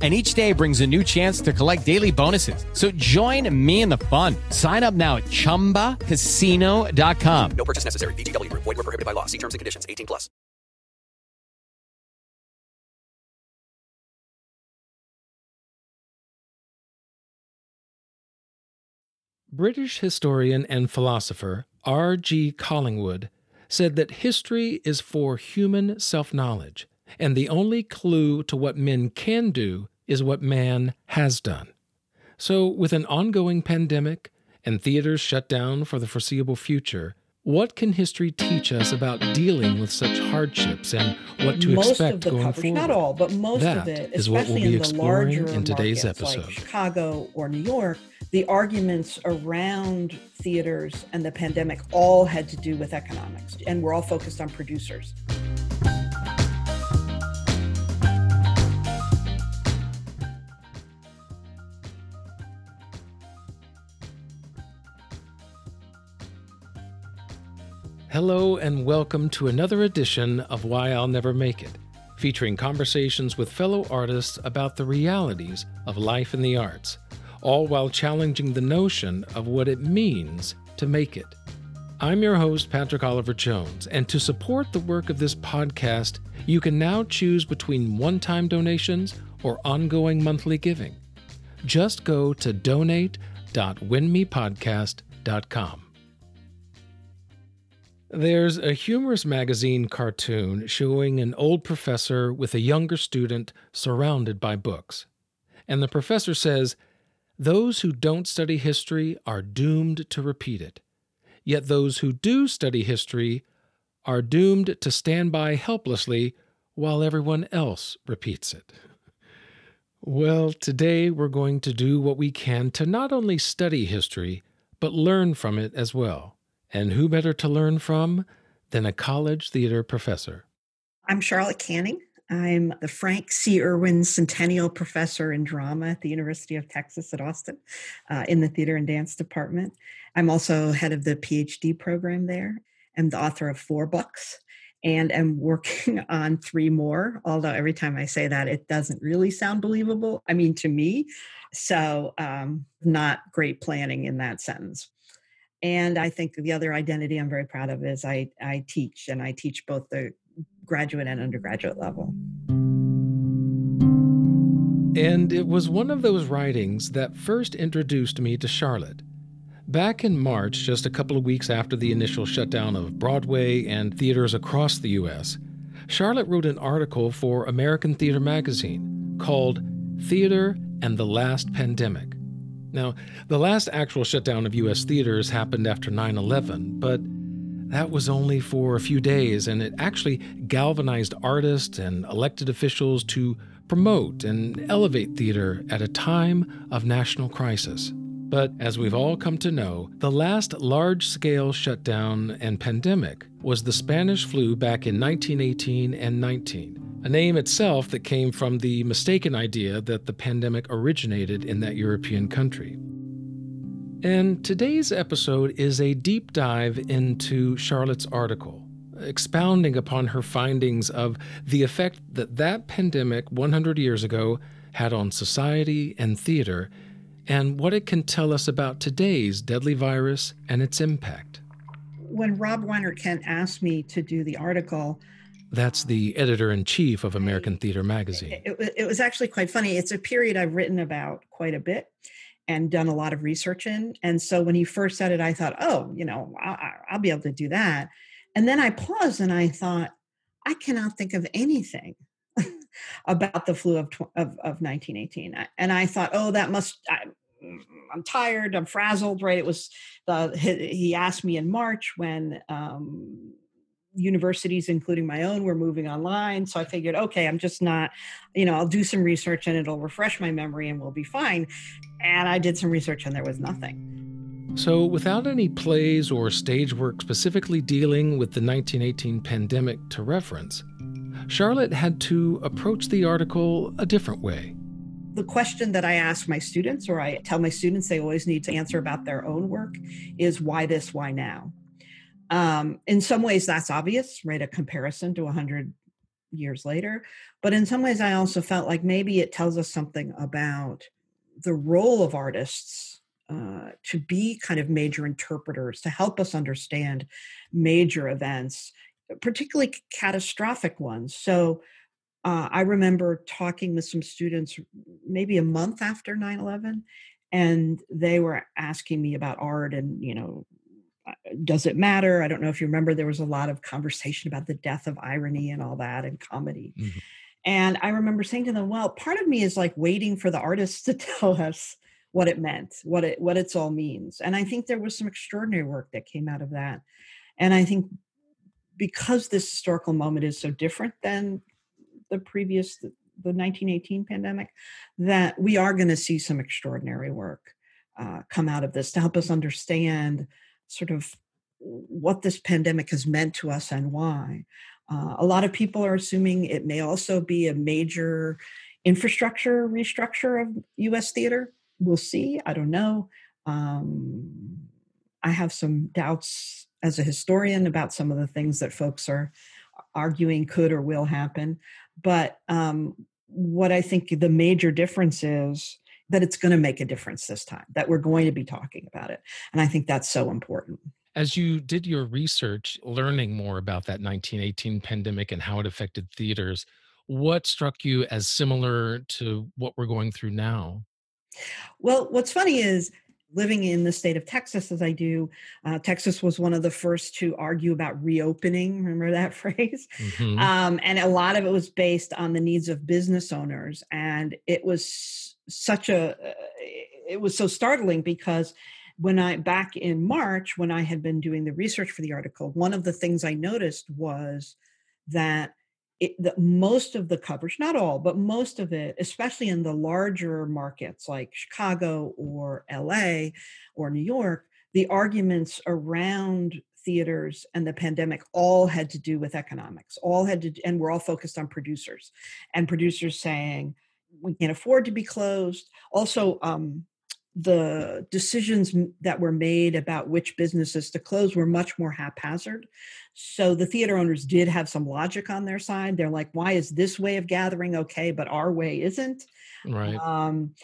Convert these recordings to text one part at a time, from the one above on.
and each day brings a new chance to collect daily bonuses. So join me in the fun. Sign up now at ChumbaCasino.com. No purchase necessary. VGW. Void were prohibited by law. See terms and conditions. 18 plus. British historian and philosopher R. G. Collingwood said that history is for human self knowledge, and the only clue to what men can do is what man has done. So, with an ongoing pandemic and theaters shut down for the foreseeable future, what can history teach us about dealing with such hardships and what to most expect of the going coverage, forward? not all, but most That of it, is what we'll especially be in the exploring larger in today's markets episode. like Chicago or New York, the arguments around theaters and the pandemic all had to do with economics, and we're all focused on producers. Hello, and welcome to another edition of Why I'll Never Make It, featuring conversations with fellow artists about the realities of life in the arts, all while challenging the notion of what it means to make it. I'm your host, Patrick Oliver Jones, and to support the work of this podcast, you can now choose between one time donations or ongoing monthly giving. Just go to donate.winmipodcast.com. There's a humorous magazine cartoon showing an old professor with a younger student surrounded by books. And the professor says, Those who don't study history are doomed to repeat it. Yet those who do study history are doomed to stand by helplessly while everyone else repeats it. Well, today we're going to do what we can to not only study history, but learn from it as well. And who better to learn from than a college theater professor? I'm Charlotte Canning. I'm the Frank C. Erwin Centennial Professor in Drama at the University of Texas at Austin uh, in the Theater and Dance Department. I'm also head of the PhD program there. I'm the author of four books and am working on three more, although every time I say that, it doesn't really sound believable. I mean, to me. So, um, not great planning in that sentence. And I think the other identity I'm very proud of is I, I teach, and I teach both the graduate and undergraduate level. And it was one of those writings that first introduced me to Charlotte. Back in March, just a couple of weeks after the initial shutdown of Broadway and theaters across the U.S., Charlotte wrote an article for American Theater Magazine called Theater and the Last Pandemic. Now, the last actual shutdown of U.S. theaters happened after 9 11, but that was only for a few days, and it actually galvanized artists and elected officials to promote and elevate theater at a time of national crisis. But as we've all come to know, the last large scale shutdown and pandemic was the Spanish flu back in 1918 and 19, a name itself that came from the mistaken idea that the pandemic originated in that European country. And today's episode is a deep dive into Charlotte's article, expounding upon her findings of the effect that that pandemic 100 years ago had on society and theater, and what it can tell us about today's deadly virus and its impact. When Rob Weinert-Kendt asked me to do the article, That's the editor in chief of American Theater Magazine. it, it was actually quite funny. It's a period I've written about quite a bit. and done a lot of research in. And so when he first said it, I thought, oh, you know, I'll, I'll be able to do that. And then I paused and I thought, I cannot think of anything about the flu of, of, of 1918. And I thought, oh, that must, I, I'm tired, I'm frazzled, right? It was the, he asked me in March when um, universities, including my own, were moving online. So I figured, okay, I'm just not, you know, I'll do some research and it'll refresh my memory and we'll be fine. And I did some research and there was nothing. So, without any plays or stage work specifically dealing with the 1918 pandemic to reference, Charlotte had to approach the article a different way. The question that I ask my students, or I tell my students they always need to answer about their own work, is why this, why now? Um, in some ways, that's obvious, right? A comparison to 100 years later. But in some ways, I also felt like maybe it tells us something about the role of artists uh, to be kind of major interpreters, to help us understand major events, particularly catastrophic ones. So uh, I remember talking with some students maybe a month after 9 11, and they were asking me about art and, you know, does it matter? I don't know if you remember, there was a lot of conversation about the death of irony and all that and comedy. Mm-hmm. And I remember saying to them, well, part of me is like waiting for the artists to tell us what it meant, what it what it's all means. And I think there was some extraordinary work that came out of that. And I think because this historical moment is so different than the previous the, the 1918 pandemic, that we are going to see some extraordinary work uh, come out of this to help us understand sort of what this pandemic has meant to us and why. Uh, a lot of people are assuming it may also be a major infrastructure restructure of US theater. We'll see. I don't know. Um, I have some doubts as a historian about some of the things that folks are arguing could or will happen. But um, what I think the major difference is that it's going to make a difference this time, that we're going to be talking about it. And I think that's so important. As you did your research, learning more about that 1918 pandemic and how it affected theaters, what struck you as similar to what we're going through now? Well, what's funny is living in the state of Texas as I do, uh, Texas was one of the first to argue about reopening. Remember that phrase? Mm-hmm. Um, and a lot of it was based on the needs of business owners. And it was such a, uh, it was so startling because when I, back in March, when I had been doing the research for the article, one of the things I noticed was that it, the, most of the coverage, not all, but most of it, especially in the larger markets like Chicago or LA or New York, the arguments around theaters and the pandemic all had to do with economics, all had to, and we're all focused on producers and producers saying, we can't afford to be closed. Also, um, the decisions that were made about which businesses to close were much more haphazard. So the theater owners did have some logic on their side. They're like, why is this way of gathering okay, but our way isn't? Right. Um,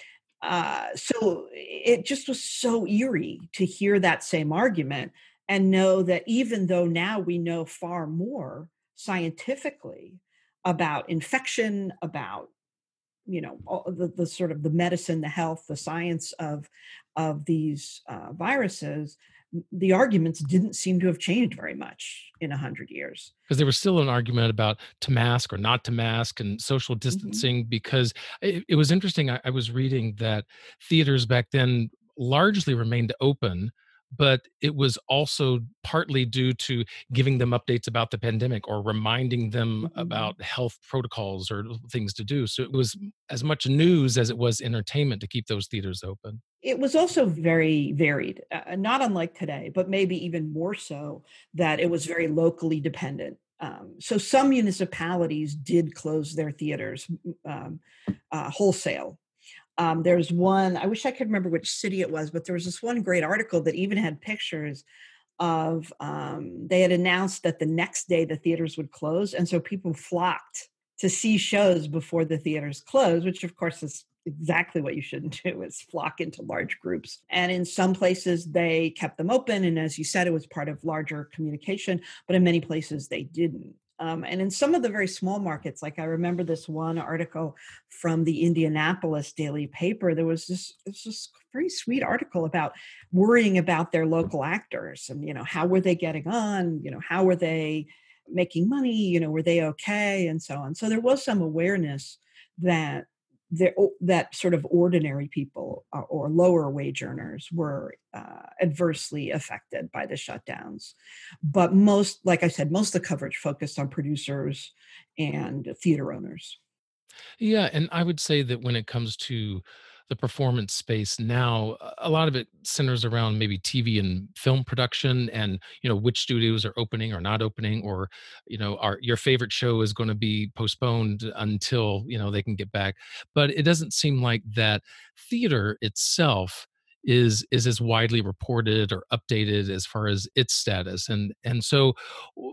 uh, so it just was so eerie to hear that same argument and know that even though now we know far more scientifically about infection, about you know all the, the sort of the medicine the health the science of of these uh, viruses the arguments didn't seem to have changed very much in a hundred years because there was still an argument about to mask or not to mask and social mm-hmm. distancing mm-hmm. because it, it was interesting I, I was reading that theaters back then largely remained open but it was also partly due to giving them updates about the pandemic or reminding them mm-hmm. about health protocols or things to do. So it was as much news as it was entertainment to keep those theaters open. It was also very varied, uh, not unlike today, but maybe even more so that it was very locally dependent. Um, so some municipalities did close their theaters um, uh, wholesale um, there's one, I wish I could remember which city it was, but there was this one great article that even had pictures of, um, they had announced that the next day the theaters would close. And so people flocked to see shows before the theaters closed, which of course is exactly what you shouldn't do is flock into large groups and in some places they kept them open and as you said it was part of larger communication but in many places they didn't Um, and in some of the very small markets, like I remember this one article from the Indianapolis daily paper, there was this, this, this very sweet article about worrying about their local actors and, you know, how were they getting on? You know, how were they making money? You know, were they okay? And so on. So there was some awareness that that sort of ordinary people uh, or lower wage earners were uh, adversely affected by the shutdowns. But most, like I said, most of the coverage focused on producers and theater owners. Yeah, and I would say that when it comes to the performance space now a lot of it centers around maybe tv and film production and you know which studios are opening or not opening or you know our your favorite show is going to be postponed until you know they can get back. But it doesn't seem like that theater itself is is as widely reported or updated as far as its status. And and so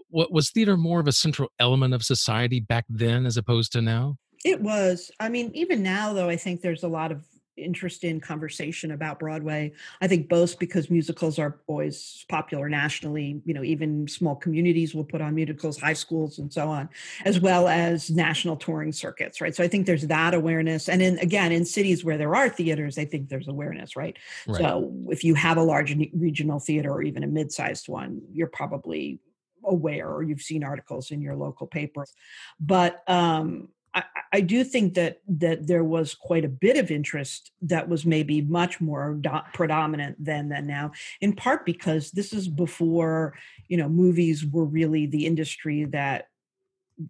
what was theater more of a central element of society back then as opposed to now? It was. I mean even now though i think there's a lot of interest in conversation about Broadway. I think both because musicals are always popular nationally, you know, even small communities will put on musicals, high schools and so on, as well as national touring circuits, right? So I think there's that awareness. And in again, in cities where there are theaters, I think there's awareness, right? right. So if you have a large regional theater or even a mid-sized one, you're probably aware or you've seen articles in your local paper. But um I, I, do think that that there was quite a bit of interest that was maybe much more do- predominant than than now. In part because this is before you know movies were really the industry that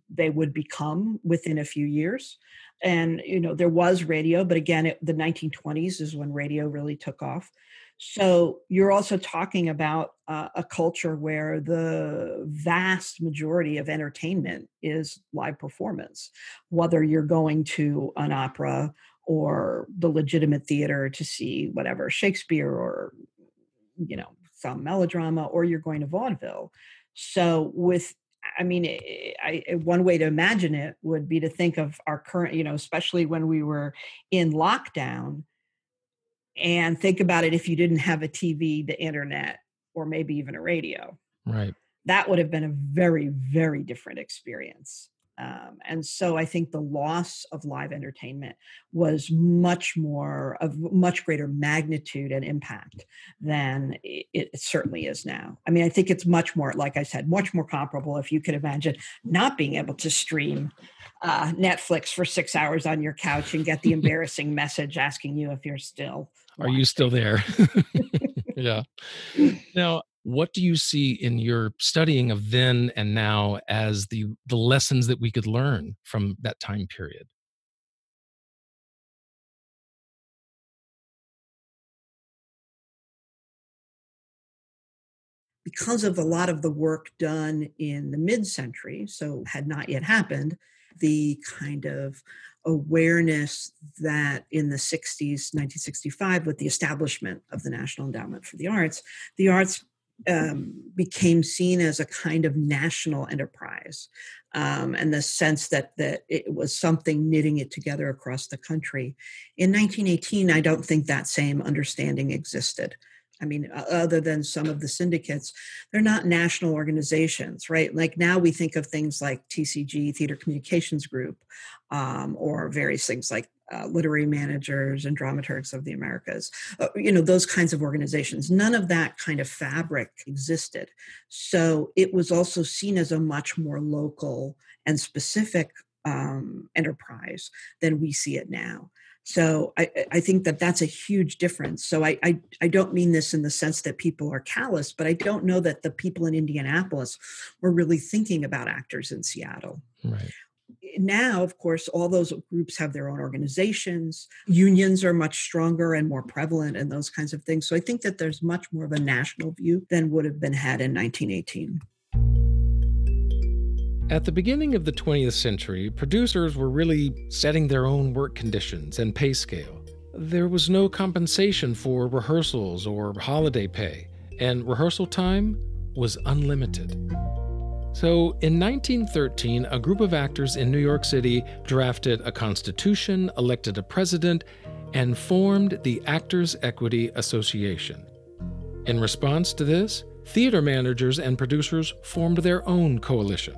they would become within a few years and you know there was radio but again it, the 1920s is when radio really took off so you're also talking about uh, a culture where the vast majority of entertainment is live performance, whether you're going to an opera or the legitimate theater to see whatever Shakespeare or you know some melodrama, or you're going to vaudeville. So with I mean, I, I, one way to imagine it would be to think of our current, you know, especially when we were in lockdown, and think about it if you didn't have a TV, the internet, or maybe even a radio. Right. That would have been a very, very different experience. Um, and so I think the loss of live entertainment was much more of much greater magnitude and impact than it, it, certainly is now. I mean, I think it's much more, like I said, much more comparable if you could imagine not being able to stream uh, Netflix for six hours on your couch and get the embarrassing message asking you if you're still. Are you still there? yeah. Now, what do you see in your studying of then and now as the the lessons that we could learn from that time period because of a lot of the work done in the mid-century so had not yet happened the kind of awareness that in the 60s 1965 with the establishment of the national endowment for the arts the arts um, became seen as a kind of national enterprise um, and the sense that, that it was something knitting it together across the country. In 1918, I don't think that same understanding existed. I mean, other than some of the syndicates, they're not national organizations, right? Like now we think of things like TCG, Theater Communications Group, um, or various things like uh, literary managers and dramaturgs of the Americas, uh, you know, those kinds of organizations. None of that kind of fabric existed. So it was also seen as a much more local and specific um, enterprise than we see it now. So I, I think that that's a huge difference. So I, I, I don't mean this in the sense that people are callous, but I don't know that the people in Indianapolis were really thinking about actors in Seattle. Right eh, now, of course, all those groups have their own organizations. Unions are much stronger and more prevalent and those kinds of things. So I think that there's much more of a national view than would have been had in 1918. At the beginning of the 20th century, producers were really setting their own work conditions and pay scale. There was no compensation for rehearsals or holiday pay, and rehearsal time was unlimited. So, in 1913, a group of actors in New York City drafted a constitution, elected a president, and formed the Actors Equity Association. In response to this, theater managers and producers formed their own coalition.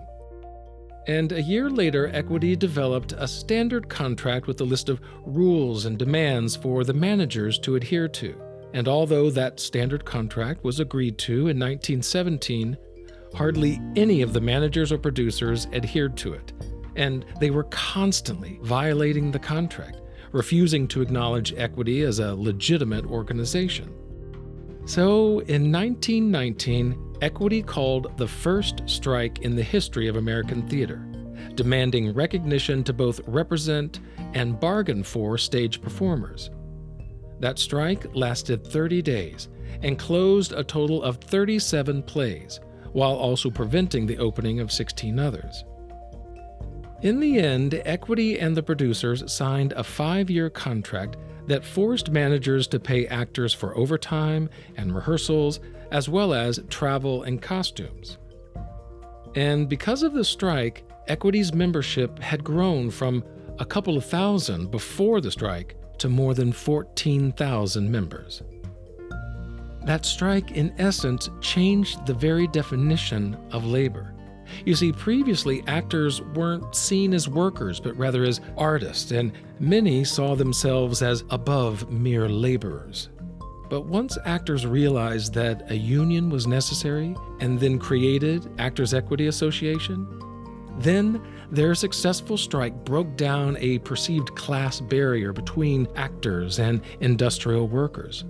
And a year later, Equity developed a standard contract with a list of rules and demands for the managers to adhere to. And although that standard contract was agreed to in 1917, hardly any of the managers or producers adhered to it, and they were constantly violating the contract, refusing to acknowledge Equity as a legitimate organization. So, in 1919, Equity called the first strike in the history of American theater, demanding recognition to both represent and bargain for stage performers. That strike lasted 30 days and closed a total of 37 plays, while also preventing the opening of 16 others. In the end, Equity and the producers signed a five year contract that forced managers to pay actors for overtime and rehearsals, as well as travel and costumes. And because of the strike, Equity's membership had grown from a couple of thousand before the strike to more than 14,000 members. That strike, in essence, changed the very definition of labor. You see, previously actors weren't seen as workers, but rather as artists, and many saw themselves as above mere laborers. But once actors realized that a union was necessary and then created Actors Equity Association, then their successful strike broke down a perceived class barrier between actors and industrial workers.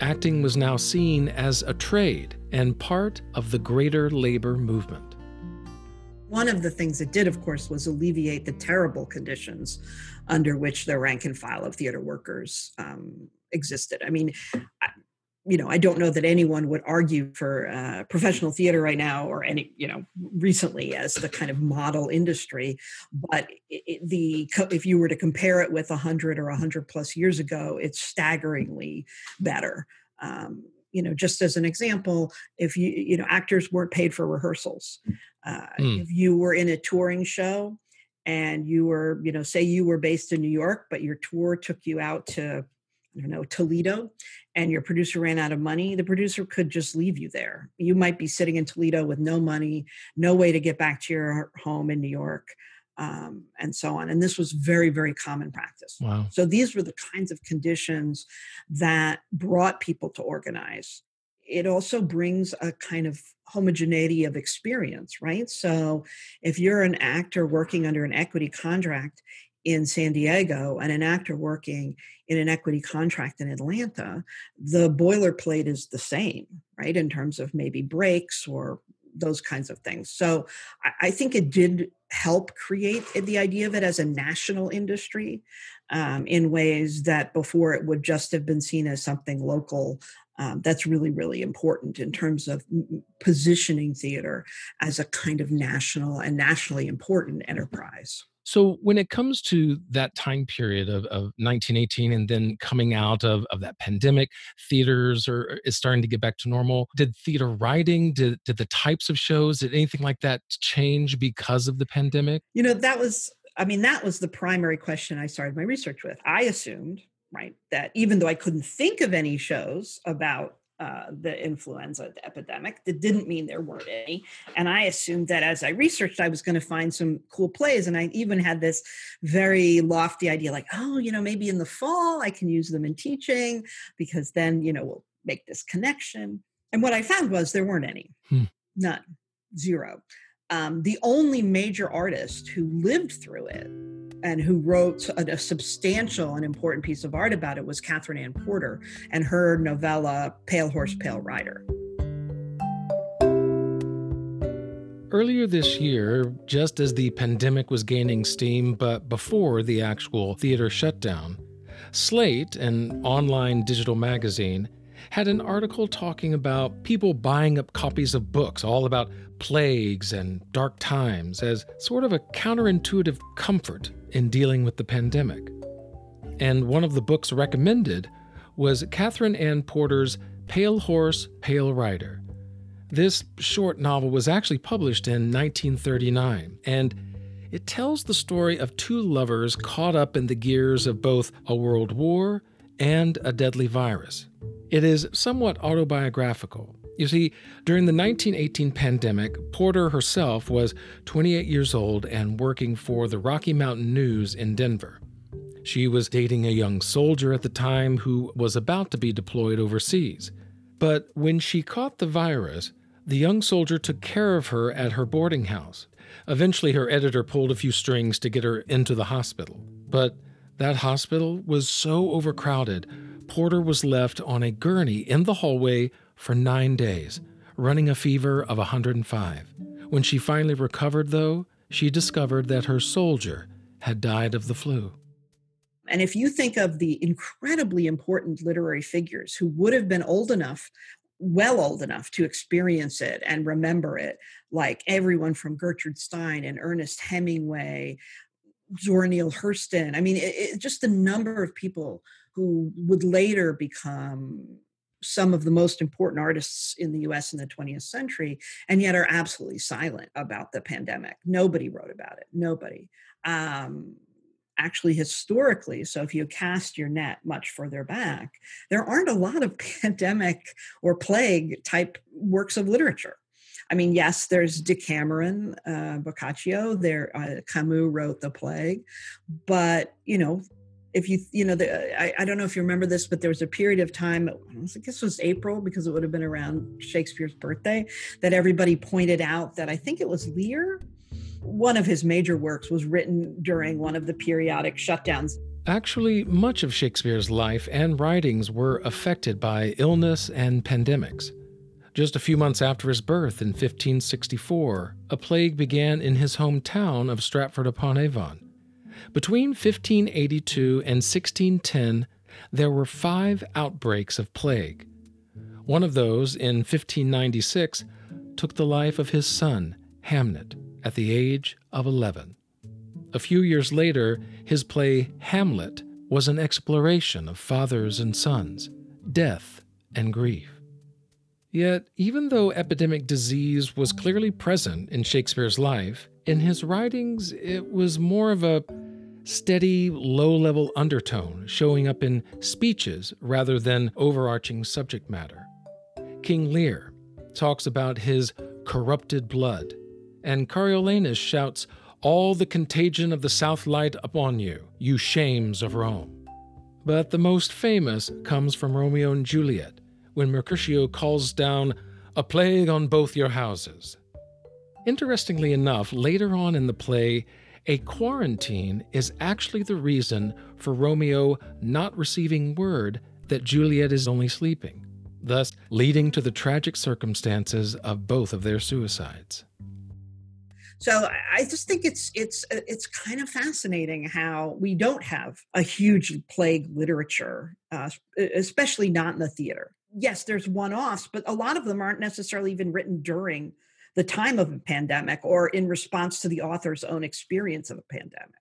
Acting was now seen as a trade and part of the greater labor movement. One of the things it did, of course, was alleviate the terrible conditions under which the rank and file of theater workers um, existed. I mean, I, you know, I don't know that anyone would argue for uh, professional theater right now or any, you know, recently as the kind of model industry. But it, the if you were to compare it with 100 or 100 plus years ago, it's staggeringly better. Um, you know, just as an example, if you, you know, actors weren't paid for rehearsals. Uh, mm. If you were in a touring show and you were, you know, say you were based in New York, but your tour took you out to, I don't know, Toledo, and your producer ran out of money, the producer could just leave you there. You might be sitting in Toledo with no money, no way to get back to your home in New York. Um, and so on. And this was very, very common practice. Wow. So these were the kinds of conditions that brought people to organize it also brings a kind of homogeneity of experience, right? So if you're an actor working under an equity contract in San Diego and an actor working in an equity contract in Atlanta, the boilerplate is the same, right? In terms of maybe breaks or those kinds of things. So I, think it did help create the idea of it as a national industry um, in ways that before it would just have been seen as something local um, that's really really important in terms of positioning theater as a kind of national and nationally important enterprise so when it comes to that time period of, of 1918 and then coming out of, of that pandemic, theaters are is starting to get back to normal. Did theater writing, did, did the types of shows, did anything like that change because of the pandemic? You know, that was I mean, that was the primary question I started my research with. I assumed right? That even though I couldn't think of any shows about uh, the influenza epidemic, that didn't mean there weren't any. And I assumed that as I researched, I was going to find some cool plays. And I even had this very lofty idea like, oh, you know, maybe in the fall I can use them in teaching because then, you know, we'll make this connection. And what I found was there weren't any, hmm. none, zero. Um, the only major artist who lived through it and who wrote a, a, substantial and important piece of art about it was Katherine Anne Porter and her novella Pale Horse, Pale Rider. Earlier this year, just as the pandemic was gaining steam, but before the actual theater shutdown, Slate, an online digital magazine, had an article talking about people buying up copies of books all about plagues and dark times as sort of a counterintuitive comfort in dealing with the pandemic. And one of the books recommended was Katherine Anne Porter's Pale Horse, Pale Rider. This short novel was actually published in 1939, and it tells the story of two lovers caught up in the gears of both a world war and a deadly virus. It is somewhat autobiographical, You see, during the 1918 pandemic, Porter herself was 28 years old and working for the Rocky Mountain News in Denver. She was dating a young soldier at the time who was about to be deployed overseas. But when she caught the virus, the young soldier took care of her at her boarding house. Eventually, her editor pulled a few strings to get her into the hospital. But that hospital was so overcrowded, Porter was left on a gurney in the hallway for nine days, running a fever of 105. When she finally recovered, though, she discovered that her soldier had died of the flu. And if you think of the incredibly important literary figures who would have been old enough, well old enough to experience it and remember it, like everyone from Gertrude Stein and Ernest Hemingway, Zora Neale Hurston. I mean, it, it, just the number of people who would later become some of the most important artists in the US in the 20th century, and yet are absolutely silent about the pandemic. Nobody wrote about it. Nobody. Um, actually, historically, so if you cast your net much further back, there aren't a lot of pandemic or plague type works of literature. I mean, yes, there's Decameron, uh, Boccaccio. There, uh, Camus wrote The Plague, but you know, if you you know the, I, I don't know if you remember this but there was a period of time i guess it was april because it would have been around shakespeare's birthday that everybody pointed out that i think it was lear one of his major works was written during one of the periodic shutdowns Actually, much of Shakespeare's life and writings were affected by illness and pandemics. Just a few months after his birth in 1564, a plague began in his hometown of Stratford upon Avon. Between 1582 and 1610, there were five outbreaks of plague. One of those, in 1596, took the life of his son, Hamnet, at the age of 11. A few years later, his play Hamlet was an exploration of fathers and sons, death and grief. Yet, even though epidemic disease was clearly present in Shakespeare's life, in his writings it was more of a steady, low level undertone showing up in speeches rather than overarching subject matter. King Lear talks about his corrupted blood, and Coriolanus shouts, All the contagion of the South light upon you, you shames of Rome. But the most famous comes from Romeo and Juliet, when Mercutio calls down, A plague on both your houses. Interestingly enough, later on in the play, a quarantine is actually the reason for Romeo not receiving word that Juliet is only sleeping, thus leading to the tragic circumstances of both of their suicides. So I just think it's it's it's kind of fascinating how we don't have a huge plague literature, uh, especially not in the theater. Yes, there's one-offs, but a lot of them aren't necessarily even written during the time of a pandemic or in response to the author's own experience of a pandemic.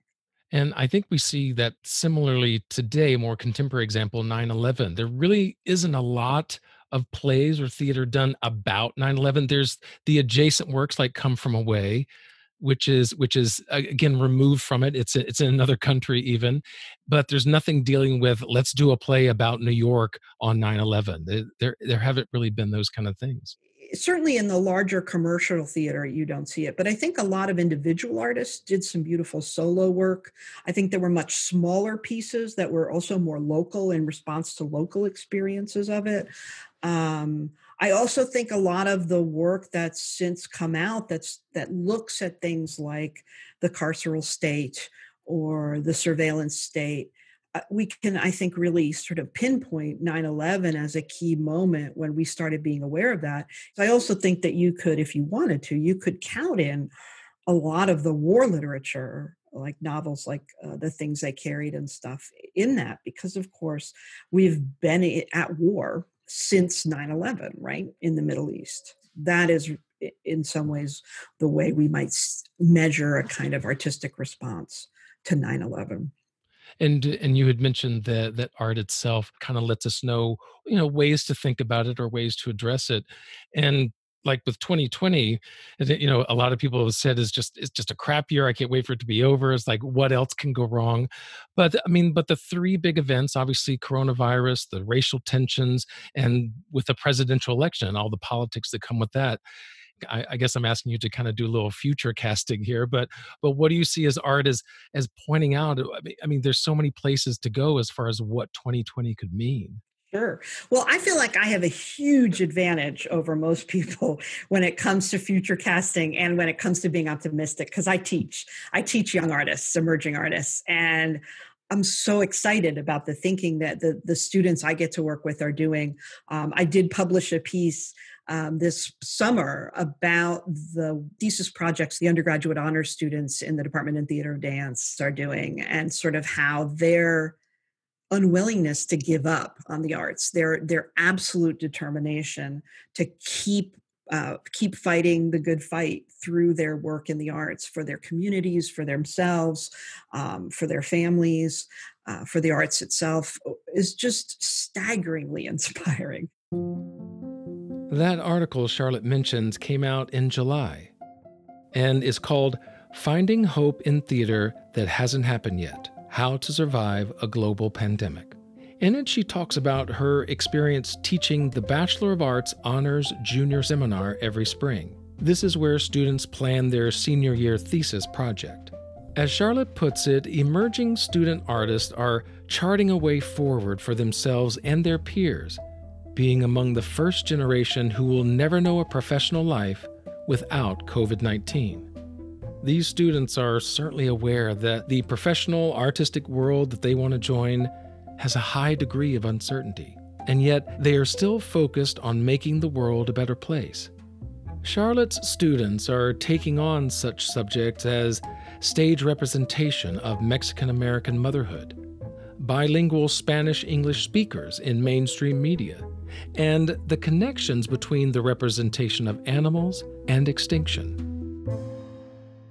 And I think we see that similarly today, more contemporary example, 9 11. There really isn't a lot of plays or theater done about 9 11. There's the adjacent works like Come From Away, which is which is again removed from it it's it's in another country even but there's nothing dealing with let's do a play about new york on 9-11 there there haven't really been those kind of things certainly in the larger commercial theater you don't see it but i think a lot of individual artists did some beautiful solo work. I think there were much smaller pieces that were also more local in response to local experiences of it. Um, i also think a lot of the work that's since come out that's that looks at things like the carceral state or the surveillance state we can, I think, really sort of pinpoint 9 11 as a key moment when we started being aware of that. I also think that you could, if you wanted to, you could count in a lot of the war literature like novels like uh, the things they carried and stuff in that because of course we've been at war since 9-11 right in the middle east that is in some ways the way we might measure a kind of artistic response to 9-11 and and you had mentioned that that art itself kind of lets us know you know ways to think about it or ways to address it. And like with 2020 you know a lot of people have said is just it's just a crap year i can't wait for it to be over. It's like what else can go wrong? But i mean but the three big events obviously coronavirus the racial tensions and with the presidential election all the politics that come with that I, I, guess I'm asking you to kind of do a little future casting here, but but what do you see as art as as pointing out? I mean, I mean, there's so many places to go as far as what 2020 could mean. Sure. Well, I feel like I have a huge advantage over most people when it comes to future casting and when it comes to being optimistic because I teach. I teach young artists, emerging artists, and I'm so excited about the thinking that the, the students I get to work with are doing. Um, I did publish a piece um, this summer about the thesis projects the undergraduate honor students in the Department in Theater of Dance are doing and sort of how they're unwillingness to give up on the arts their their absolute determination to keep uh, keep fighting the good fight through their work in the arts for their communities for themselves um, for their families uh, for the arts itself is just staggeringly inspiring that article charlotte mentions came out in july and is called finding hope in theater that hasn't happened yet how to Survive a Global Pandemic. In it, she talks about her experience teaching the Bachelor of Arts Honors Junior Seminar every spring. This is where students plan their senior year thesis project. As Charlotte puts it, emerging student artists are charting a way forward for themselves and their peers, being among the first generation who will never know a professional life without COVID 19. These students are certainly aware that the professional artistic world that they want to join has a high degree of uncertainty, and yet they are still focused on making the world a better place. Charlotte's students are taking on such subjects as stage representation of Mexican American motherhood, bilingual Spanish English speakers in mainstream media, and the connections between the representation of animals and extinction.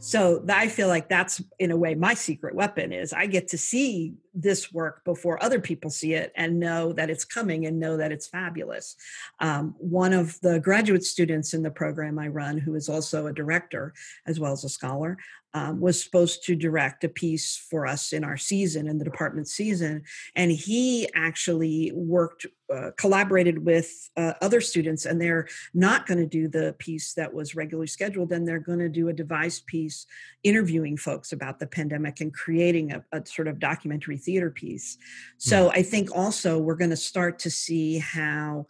So I feel like that's in a way my secret weapon is I get to see this work before other people see it and know that it's coming and know that it's fabulous. Um, one of the graduate students in the program I run, who is also a director as well as a scholar, um, was supposed to direct a piece for us in our season, in the department season. And he actually worked, uh, collaborated with uh, other students, and they're not going to do the piece that was regularly scheduled, and they're going to do a devised piece interviewing folks about the pandemic and creating a, a sort of documentary theater piece. So mm. I think also we're going to start to see how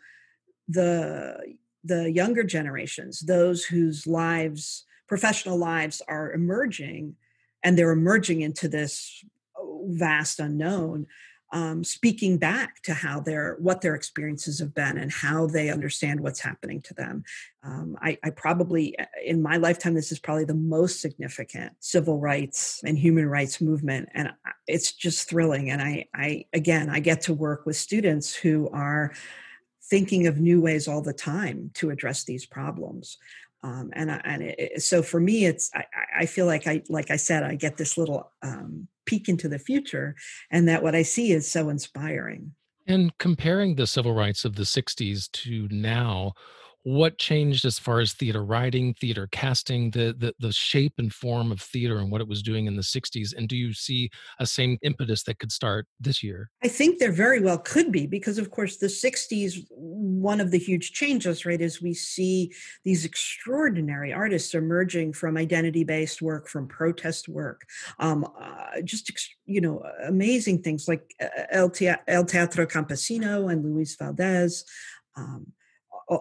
the the younger generations, those whose lives professional lives are emerging and they're emerging into this oh, vast unknown um, speaking back to how their what their experiences have been and how they understand what's happening to them. Um, I, I, probably uh, in my lifetime this is probably the most significant civil rights and human rights movement and it's just thrilling and i i again i get to work with students who are thinking of new ways all the time to address these problems um, and I, and it, so for me it's I, I, feel like i like i said i get this little um, peek into the future and that what i see is so inspiring. And comparing the civil rights of the 60s to now what changed as far as theater writing theater casting the, the the shape and form of theater and what it was doing in the 60s and do you see a same impetus that could start this year? I think there very well could be because of course the 60s one of the huge changes right is we see these extraordinary artists emerging from identity based work from protest work um, uh, just you know amazing things like uh, el, el teatro campesino and luis valdez um,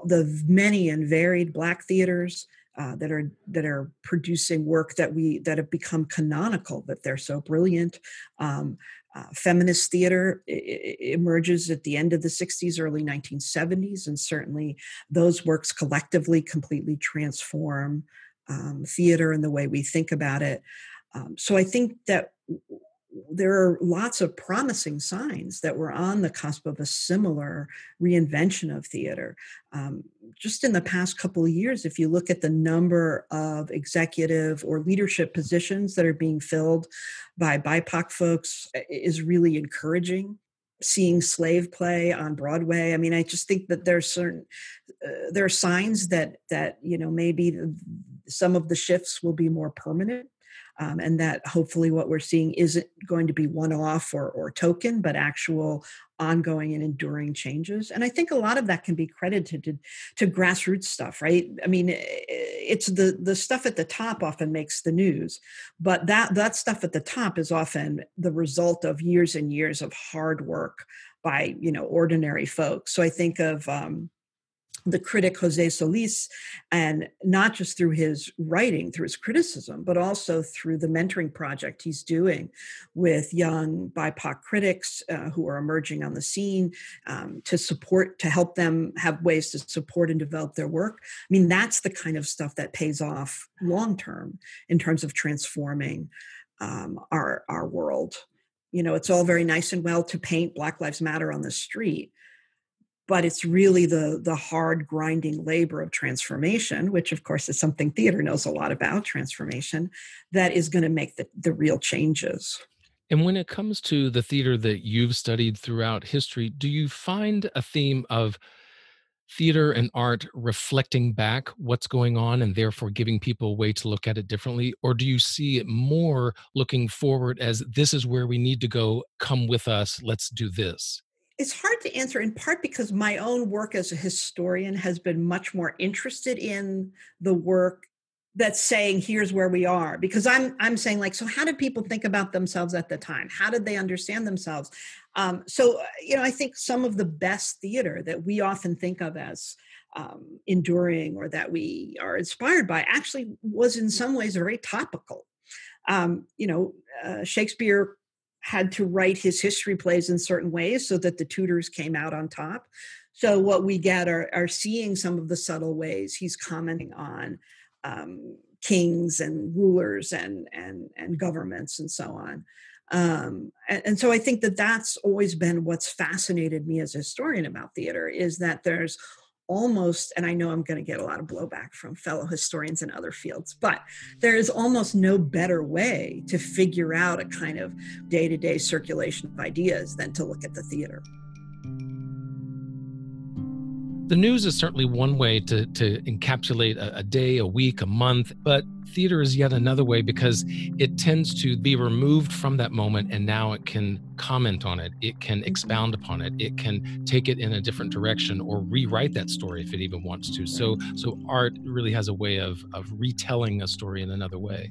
the many and varied black theaters uh, that are that are producing work that we that have become canonical that they're so brilliant. Um, uh, feminist theater emerges at the end of the 60s early 1970s and certainly those works collectively completely transform um, theater and the way we think about it. Um, so i think that there are lots of promising signs that we're on the cusp of a similar reinvention of theater. Um, just in the past couple of years, if you look at the number of executive or leadership positions that are being filled by BIPOC folks, is really encouraging seeing slave play on Broadway. I mean, I just think that there's certain uh, there are signs that that you know maybe some of the shifts will be more permanent um, and that hopefully what we're seeing isn't going to be one-off or, or token but actual ongoing and enduring changes. And i think a lot of that can be credited to, to grassroots stuff right? I mean it's the the stuff at the top often makes the news but that that stuff at the top is often the result of years and years of hard work by you know ordinary folks. So i think of um, the critic Jose Solis, and not just through his writing, through his criticism, but also through the mentoring project he's doing with young BIPOC critics uh, who are emerging on the scene um, to support, to help them have ways to support and develop their work. I mean, that's the kind of stuff that pays off long term in terms of transforming um, our our world. You know, it's all very nice and well to paint Black Lives Matter on the street but it's really the the hard grinding labor of transformation which of course is something theater knows a lot about transformation that is going to make the, the real changes. And when it comes to the theater that you've studied throughout history do you find a theme of theater and art reflecting back what's going on and therefore giving people a way to look at it differently? Or do you see it more looking forward as this is where we need to go. Come with us. Let's do this it's hard to answer in part because my own work as a historian has been much more interested in the work that's saying here's where we are because i'm i'm saying like so how did people think about themselves at the time? How did they understand themselves? Um, so uh, you know i think some of the best theater that we often think of as um, enduring or that we are inspired by actually was in some ways very topical. Um, you know uh, shakespeare had to write his history plays in certain ways so that the Tudors came out on top. So what we get are, are seeing some of the subtle ways he's commenting on um, kings and rulers and and and governments and so on. Um, and, and, so I think that that's always been what's fascinated me as a historian about theater is that there's almost, and I know I'm going to get a lot of blowback from fellow historians in other fields, but mm-hmm. there is almost no better way to figure out a kind of day to day circulation of ideas than to look at the theater. The news is certainly one way to, to encapsulate a, a, day, a week, a month, but theater is yet another way because it tends to be removed from that moment and now it can comment on it, it can mm-hmm. expound upon it, it can take it in a different direction or rewrite that story if it even wants to. So so art really has a way of of retelling a story in another way.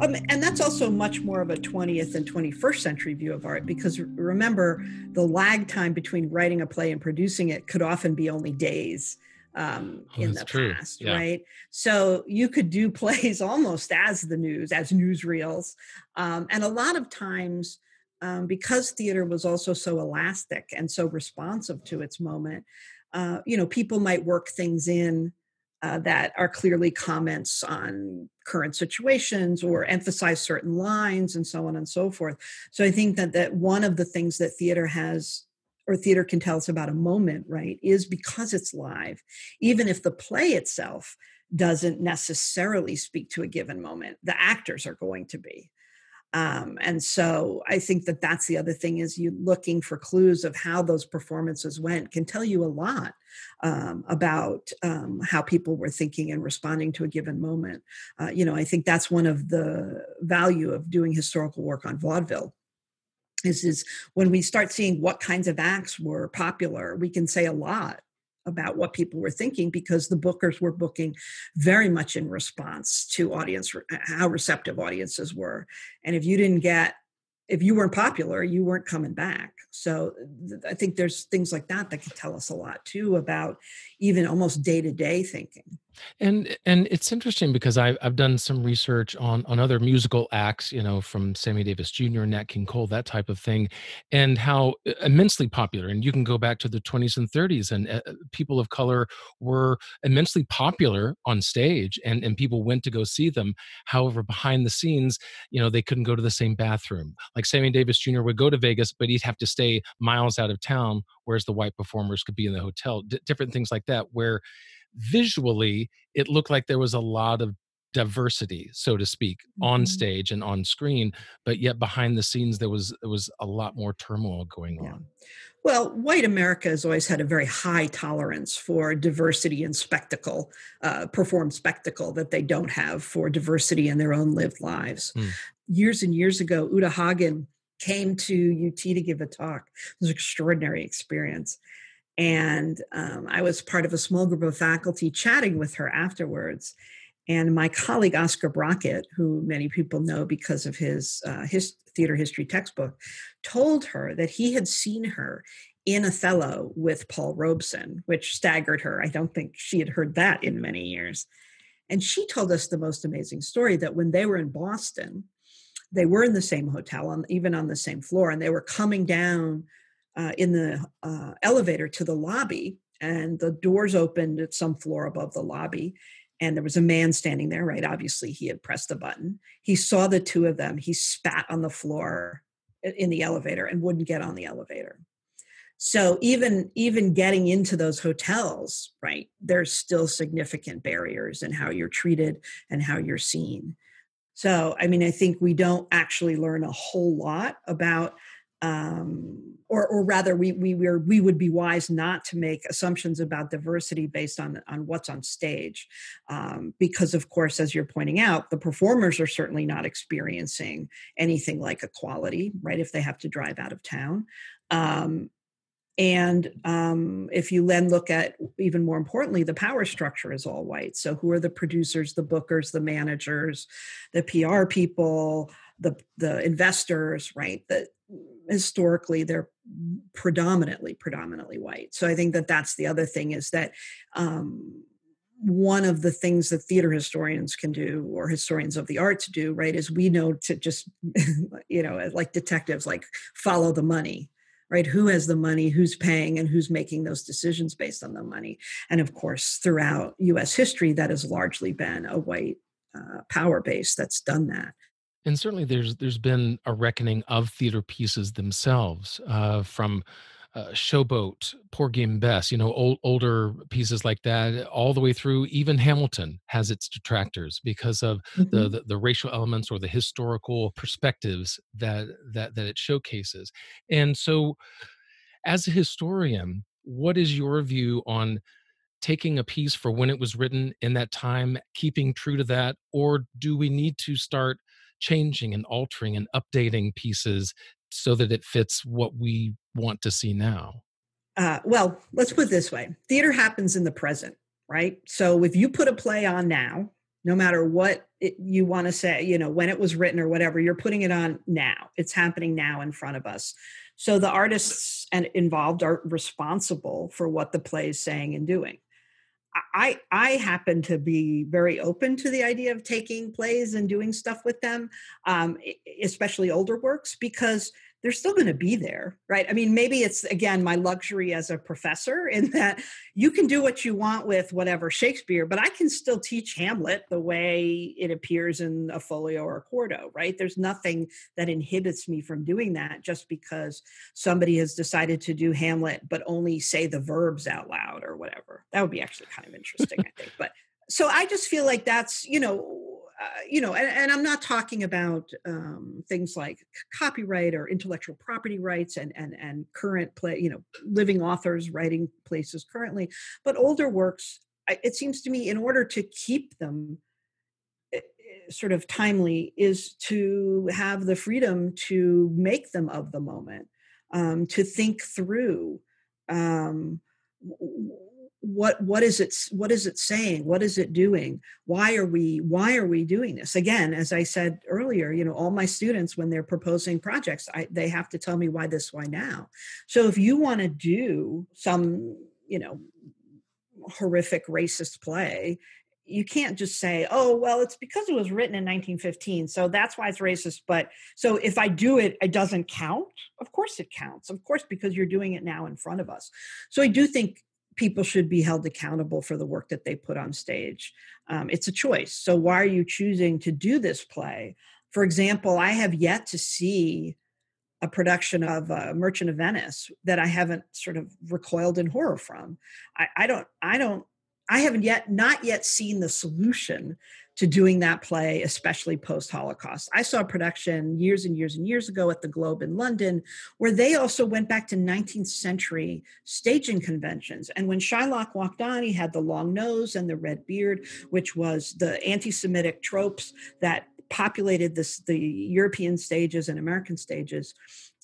Um, and that's also much more of a 20th and 21st century view of art because remember, the lag time between writing a play and producing it could often be only days um, oh, in the true. past, yeah. right? So you could do plays almost as the news, as newsreels. Um, and a lot of times, um, because theater was also so elastic and so responsive to its moment, uh, you know, people might work things in uh, that are clearly comments on current situations or emphasize certain lines and so on and so forth. So I think that that one of the things that theater has or theater can tell us about a moment, right, is because it's live, even if the play itself doesn't necessarily speak to a given moment, the actors are going to be. Um, and so I think that that's the other thing is you looking for clues of how those performances went can tell you a lot um, about um, how people were thinking and responding to a given moment. Uh, you know, I think that's one of the value of doing historical work on vaudeville is is when we start seeing what kinds of acts were popular we can say a lot about what people were thinking because the bookers were booking very much in response to audience how receptive audiences were. And if you didn't get if you weren't popular you weren't coming back. So i think there's things like that that can tell us a lot too about even almost day-to-day thinking and and it's interesting because I've I've done some research on on other musical acts, you know, from Sammy Davis Jr., Nat King Cole, that type of thing, and how uh, immensely popular. And you can go back to the 20s and 30s, and uh, people of color were immensely popular on stage, and and people went to go see them. However, behind the scenes, you know, they couldn't go to the same bathroom. Like Sammy Davis Jr. would go to Vegas, but he'd have to stay miles out of town, whereas the white performers could be in the hotel. D- different things like that, where visually it looked like there was a lot of diversity so to speak on Mhm. stage and on screen but yet behind the scenes there was there was a lot more turmoil going Yeah. on Well, white America has always had a very high tolerance for diversity and spectacle, uh, performed spectacle that they don't have for diversity in their own lived lives. Hmm. Years and years ago, Uta Hagen came to UT to give a talk. It was an extraordinary experience. And um, I was part of a small group of faculty chatting with her afterwards. And my colleague Oscar Brockett, who many people know because of his, uh, his theater history textbook, told her that he had seen her in Othello with Paul Robeson, which staggered her. I don't think she had heard that in many years. And she told us the most amazing story that when they were in Boston, they were in the same hotel, on, even on the same floor, and they were coming down uh, in the uh, elevator to the lobby, and the doors opened at some floor above the lobby. And there was a man standing there, right? Obviously, he had pressed the button. He saw the two of them. He spat on the floor in the elevator and wouldn't get on the elevator. So even even getting into those hotels, right? There's still significant barriers in how you're treated and how you're seen. So I mean, I think we don't actually learn a whole lot about um, or, or rather we, we, we're, we would be wise not to make assumptions about diversity based on, on what's on stage. Um, because of course, as you're pointing out, the performers are certainly not experiencing anything like equality, right? If they have to drive out of town. Um, and um, if you then look at even more importantly, the power structure is all white. So who are the producers, the bookers, the managers, the PR people, the the investors, right? That historically they're predominantly predominantly white. So I think that that's the other thing is that um, one of the things that theater historians can do or historians of the arts do right is we know to just you know like detectives like follow the money right? Who has the money? Who's paying? And who's making those decisions based on the money? And of course throughout us history that has largely been a white uh, power base that's done that and certainly there's there's been a reckoning of theater pieces themselves uh, from uh, showboat porgy and bess you know old, older pieces like that all the way through even hamilton has its detractors because of the, the the racial elements or the historical perspectives that that that it showcases. And so as a historian what is your view on taking a piece for when it was written in that time keeping true to that or do we need to start changing and altering and updating pieces so that it fits what we want to see now? Uh, well, let's put it this way theater happens in the present, right? So if you put a play on now, no matter what it, you want to say, you know, when it was written or whatever, you're putting it on now. It's happening now in front of us. So the artists and involved are responsible for what the play is saying and doing. I I happen to be very open to the idea of taking plays and doing stuff with them, um, especially older works, because they're still going to be there, right? I mean, maybe it's again my luxury as a professor in that you can do what you want with whatever Shakespeare, but I can still teach Hamlet the way it appears in a folio or a quarto, right? There's nothing that inhibits me from doing that just because somebody has decided to do Hamlet, but only say the verbs out loud or whatever. That would be actually kind of interesting, I think. But so I just feel like that's, you know, uh, you know, and, and, I'm not talking about um, things like copyright or intellectual property rights and and and current play, you know, living authors writing places currently, but older works. It seems to me, in order to keep them eh, sort of timely, is to have the freedom to make them of the moment, um, to think through. Um, what what is it what is it saying? What is it doing? Why are we why are we doing this? Again as i said earlier you know all my students when they're proposing projects I, they have to tell me why this why now. So if you want to do some you know horrific racist play you can't just say oh well it's because it was written in 1915 so that's why it's racist. But so if i do it it doesn't count? Of course it counts. Of course because you're doing it now in front of us. So i do think people should be held accountable for the work that they put on stage. Um, it's a choice. So, why are you choosing to do this play? For example, I have yet to see a production of uh, Merchant of Venice that I haven't sort of recoiled in horror from. I, I don't, I don't, I haven't yet, not yet seen the solution to doing that play, especially post Holocaust. I saw a production years and years and years ago at the Globe in London where they also went back to 19th century staging conventions. And when Shylock walked on, he had the long nose and the red beard, which was the anti Semitic tropes that populated this, the European stages and American stages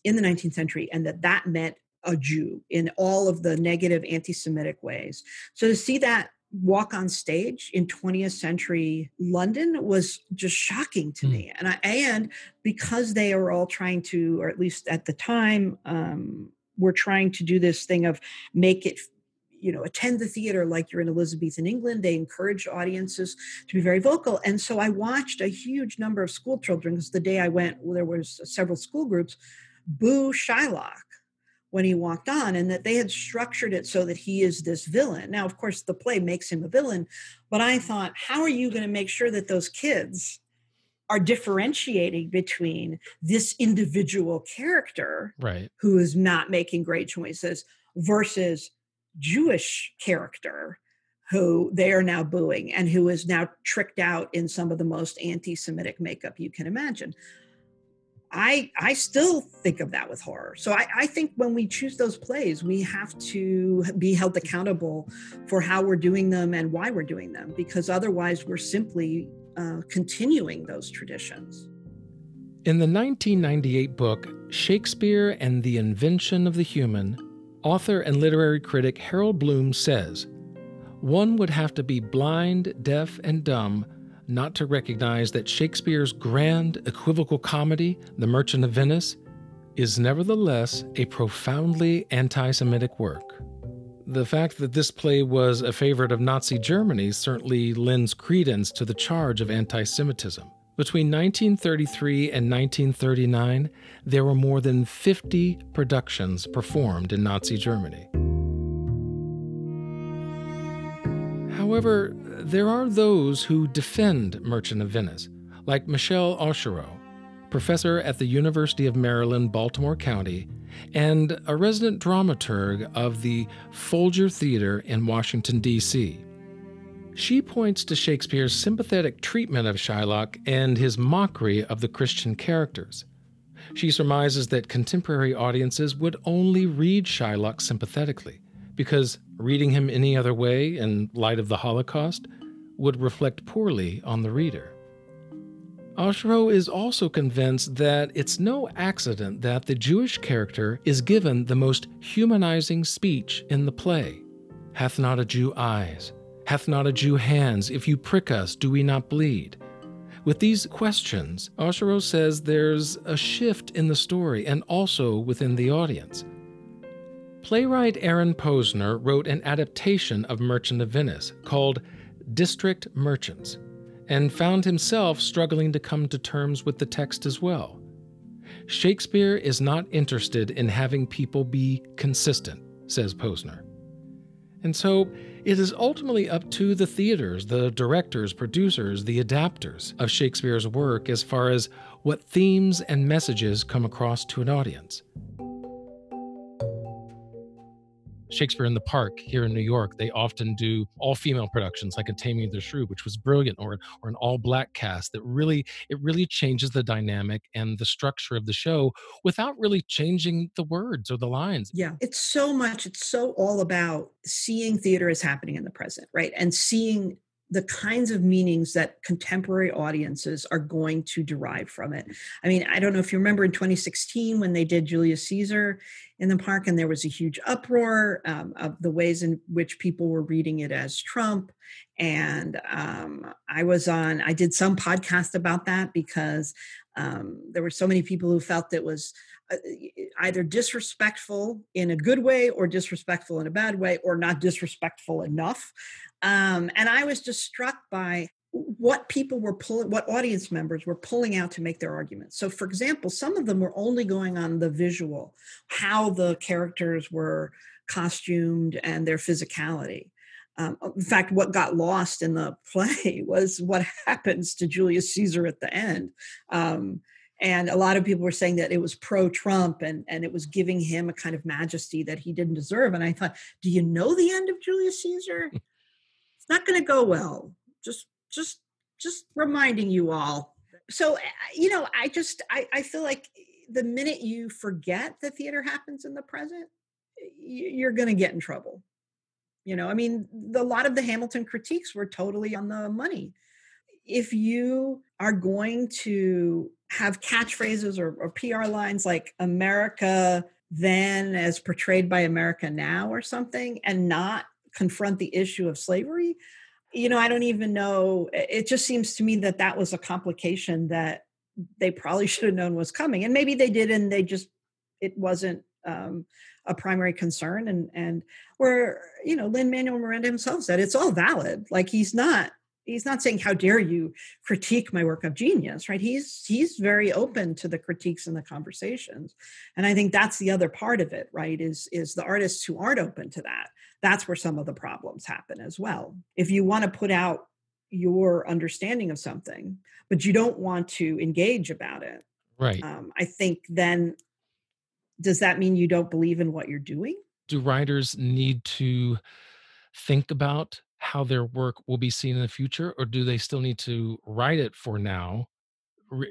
in the 19th century, and that that meant a Jew in all of the negative anti Semitic ways. So to see that walk on stage in 20th century London was just shocking to mm. me. And I, and because they are all trying to, or at least at the time, um, we're trying to do this thing of make it you know attend the theater like you're in elizabethan england they encourage audiences to be very vocal and so i watched a huge number of school children because the day i went there was several school groups boo shylock when he walked on and that they had structured it so that he is this villain. Now, of course, the play makes him a villain, but I thought, how are you going to make sure that those kids are differentiating between this individual character right. who is not making great choices versus Jewish character who they are now booing and who is now tricked out in some of the most anti-Semitic makeup you can imagine. I I still think of that with horror. So I, I think when we choose those plays, we have to be held accountable for how we're doing them and why we're doing them, because otherwise we're simply uh, continuing those traditions. In the 1998 book Shakespeare and the Invention of the Human, author and literary critic Harold Bloom says, "One would have to be blind, deaf, and dumb." Not to recognize that Shakespeare's grand equivocal comedy, The Merchant of Venice, is nevertheless a profoundly anti Semitic work. The fact that this play was a favorite of Nazi Germany certainly lends credence to the charge of anti Semitism. Between 1933 and 1939, there were more than 50 productions performed in Nazi Germany. However, there are those who defend Merchant of Venice, like Michele Osherow, professor at the University of Maryland, Baltimore County, and a resident dramaturg of the Folger Theater in Washington, D.C. She points to Shakespeare's sympathetic treatment of Shylock and his mockery of the Christian characters. She surmises that contemporary audiences would only read Shylock sympathetically, because reading him any other way in light of the Holocaust would reflect poorly on the reader. Osherow is also convinced that it's no accident that the Jewish character is given the most humanizing speech in the play Hath not a Jew eyes? Hath not a Jew hands? If you prick us, do we not bleed? With these questions, Osherow says there's a shift in the story and also within the audience. Playwright Aaron Posner wrote an adaptation of Merchant of Venice called District Merchants and found himself struggling to come to terms with the text as well. Shakespeare is not interested in having people be consistent, says Posner. And so it is ultimately up to the theaters, the directors, producers, the adapters of Shakespeare's work as far as what themes and messages come across to an audience. Shakespeare in the Park here in New York, they often do all female productions like a Taming of the Shrew, which was brilliant, or or an all black cast that really it really changes the dynamic and the structure of the show without really changing the words or the lines. Yeah, it's so much. It's so all about seeing theater as happening in the present, right, and seeing the kinds of meanings that contemporary audiences are going to derive from it. I mean, I don't know if you remember in 2016 when they did Julius Caesar in the park, and there was a huge uproar um, of the ways in which people were reading it as Trump. And um, I was on, I did some podcast about that because um, there were so many people who felt it was uh, either disrespectful in a good way or disrespectful in a bad way or not disrespectful enough um, and I was just struck by what people were pulling, what audience members were pulling out to make their arguments. So, for example, some of them were only going on the visual, how the characters were costumed and their physicality. Um, in fact, what got lost in the play was what happens to Julius Caesar at the end. Um, and a lot of people were saying that it was pro Trump and, and it was giving him a kind of majesty that he didn't deserve. And I thought, do you know the end of Julius Caesar? not going to go well. Just just just reminding you all. So, eh, you know, I just, I, I feel like eh, the minute you forget that theater happens in the present, you're going to get in trouble. You know, I mean, a lot of the Hamilton critiques were totally on the money. If you are going to have catchphrases or, or PR lines like America then as portrayed by America now or something and not confront the issue of slavery, you know, I don't even know. It just seems to me that that was a complication that they probably should have known was coming. And maybe they did and they just, it wasn't um, a primary concern and and where you know Lin Manuel Miranda himself said it's all valid. Like he's not he's not saying how dare you critique my work of genius right he's he's very open to the critiques and the conversations and i think that's the other part of it right is is the artists who aren't open to that that's where some of the problems happen as well if you want to put out your understanding of something but you don't want to engage about it right um, i think then does that mean you don't believe in what you're doing? Do writers need to think about how their work will be seen in the future, or do they still need to write it for now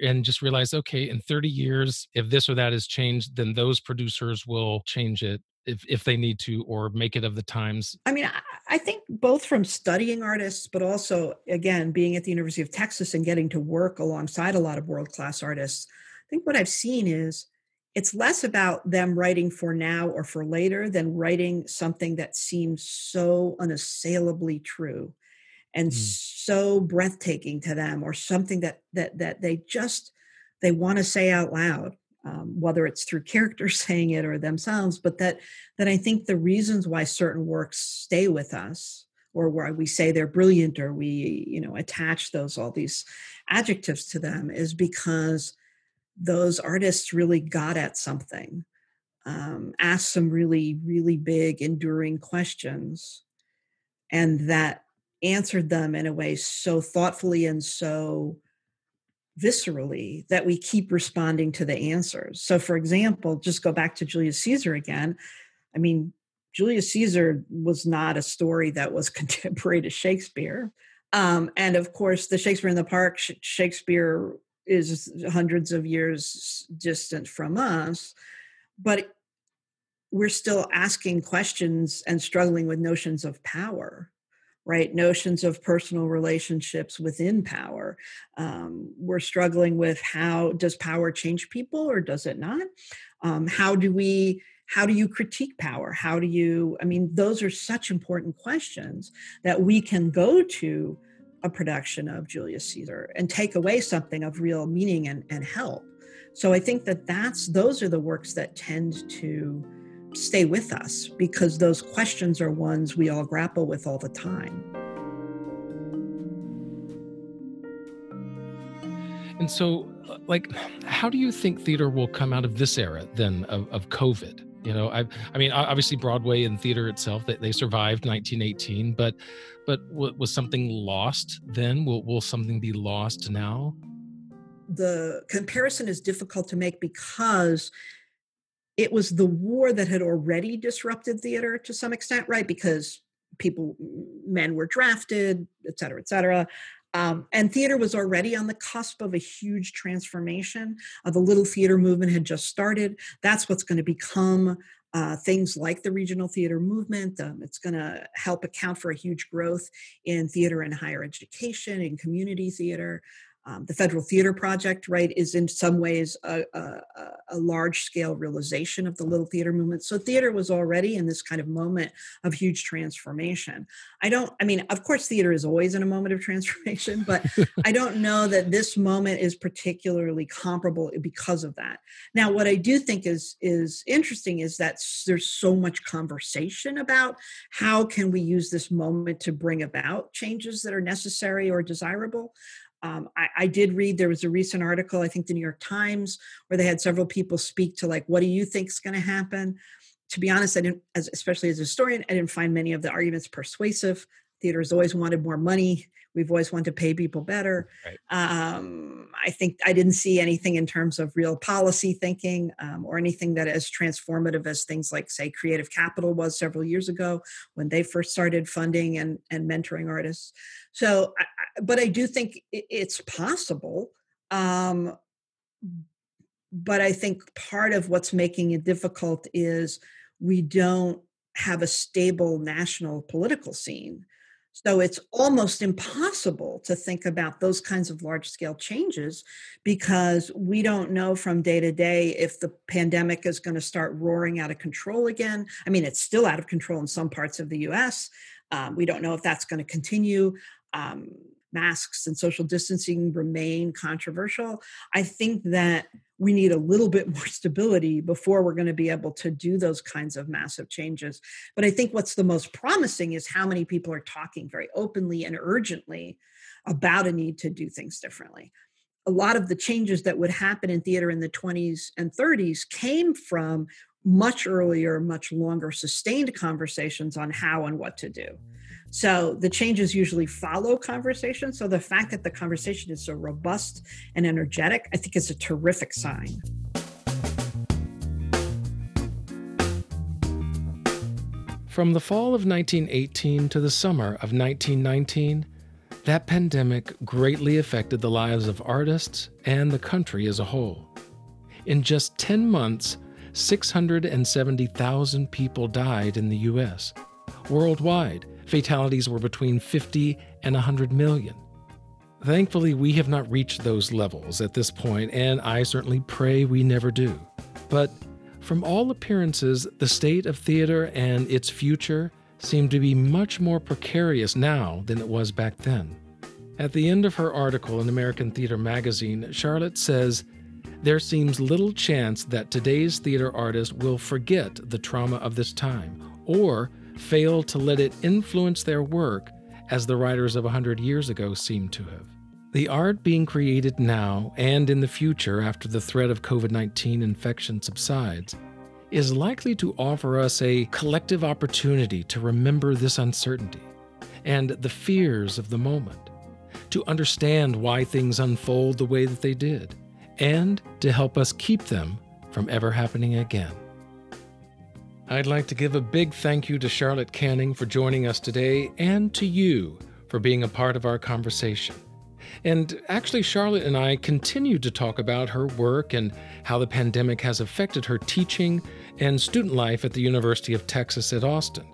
and just realize, okay, in 30 years, if this or that is changed, then those producers will change it if, if they need to or make it of the times? I mean, I, think both from studying artists, but also, again, being at the University of Texas and getting to work alongside a lot of world class artists, I think what I've seen is it's less about them writing for now or for later than writing something that seems so unassailably true and mm. so breathtaking to them or something that that that they just they want to say out loud um, whether it's through characters saying it or themselves but that that i think the reasons why certain works stay with us or why we say they're brilliant or we you know attach those all these adjectives to them is because those artists really got at something, um, asked some really, really big, enduring questions, and that answered them in a way so thoughtfully and so viscerally that we keep responding to the answers. So, for example, just go back to Julius Caesar again. I mean, Julius Caesar was not a story that was contemporary to Shakespeare. Um, and of course, the Shakespeare in the Park, Shakespeare is hundreds of years distant from us but we're still asking questions and struggling with notions of power right notions of personal relationships within power. Um, we're struggling with how does power change people or does it not? Um, how do we how do you critique power? How do you i mean those are such important questions that we can go to a production of Julius Caesar and take away something of real meaning and, and help. So I think that that's those are the works that tend to stay with us because those questions are ones we all grapple with all the time. And so, like, how do you think theater will come out of this era then of, of COVID? You know, I, I mean, obviously Broadway and theater itself, they, they survived 1918, but, but was something lost then? Will, will something be lost now? The comparison is difficult to make because it was the war that had already disrupted theater to some extent, right? Because people, men were drafted, et cetera, et cetera. Um, and theater was already on the cusp of a huge transformation. Uh, the little theater movement had just started. That's what's going to become uh, things like the regional theater movement. Um, it's going to help account for a huge growth in theater and higher education, in community theater. Um, the Federal Theater Project, right, is in some ways a, a, a, large scale realization of the Little Theater movement. So theater was already in this kind of moment of huge transformation. I don't, I mean, of course, theater is always in a moment of transformation, but I don't know that this moment is particularly comparable because of that. Now, what I do think is is interesting is that there's so much conversation about how can we use this moment to bring about changes that are necessary or desirable. Um, I, I, did read there was a recent article, I think the New York Times, where they had several people speak to like, what do you think is going to happen? To be honest, I didn't, as, especially as a historian, I didn't find many of the arguments persuasive. Theaters always wanted more money. We've always wanted to pay people better. Right. Um, I think I didn't see anything in terms of real policy thinking um, or anything that is transformative as things like, say, Creative Capital was several years ago when they first started funding and, and mentoring artists. So, I, but I do think it's possible. Um, but I think part of what's making it difficult is we don't have a stable national political scene. So it's almost impossible to think about those kinds of large scale changes because we don't know from day to day if the pandemic is going to start roaring out of control again. I mean, it's still out of control in some parts of the US. Um, we don't know if that's going to continue. Um, masks and social distancing remain controversial. I think that we need a little bit more stability before we're going to be able to do those kinds of massive changes. But I think what's the most promising is how many people are talking very openly and urgently about a need to do things differently. A lot of the changes that would happen in theater in the 20s and 30s came from much earlier, much longer sustained conversations on how and what to do. So the changes usually follow conversation. So the fact that the conversation is so robust and energetic, I think is a terrific sign. From the fall of 1918 to the summer of 1919, that pandemic greatly affected the lives of artists and the country as a whole. In just 10 months, 670,000 people died in the U.S. Worldwide, fatalities were between 50 and 100 million. Thankfully, we have not reached those levels at this point, and I certainly pray we never do. But from all appearances, the state of theater and its future seem to be much more precarious now than it was back then. At the end of her article in American Theater magazine, Charlotte says, There seems little chance that today's theater artists will forget the trauma of this time or fail to let it influence their work as the writers of a hundred years ago seem to have. The art being created now and in the future after the threat of COVID 19 infection subsides is likely to offer us a collective opportunity to remember this uncertainty and the fears of the moment, to understand why things unfold the way that they did, and to help us keep them from ever happening again. I'd like to give a big thank you to Charlotte Canning for joining us today and to you for being a part of our conversation. And actually, Charlotte and I continue to talk about her work and how the pandemic has affected her teaching and student life at the University of Texas at Austin.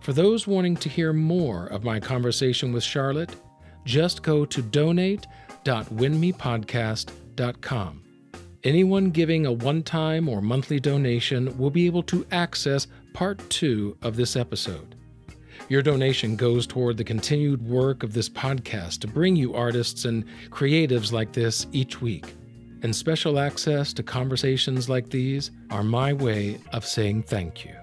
For those wanting to hear more of my conversation with Charlotte, just go to donate.winmipodcast.com. Anyone giving a one time or monthly donation will be able to access part two of this episode. Your donation goes toward the continued work of this podcast to bring you artists and creatives like this each week. And special access to conversations like these are my way of saying thank you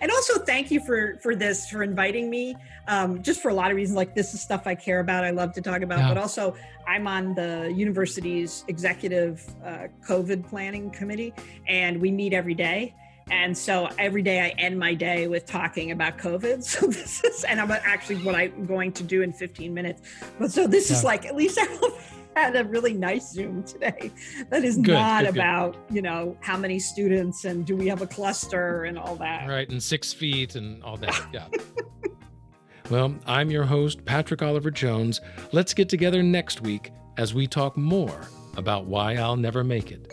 and also thank you for for this for inviting me um, just for a lot of reasons like this is stuff i care about i love to talk about yeah. but also i'm on the university's executive uh, covid planning committee and we meet every day and so every day I end my day with talking about COVID. So this is, and I'm actually what I'm going to do in 15 minutes. But so this yeah. is like, at least I had a really nice Zoom today that is good, not good, about, good. you know, how many students and do we have a cluster and all that. Right. And six feet and all that. Yeah. well, I'm your host, Patrick Oliver Jones. Let's get together next week as we talk more about why I'll never make it.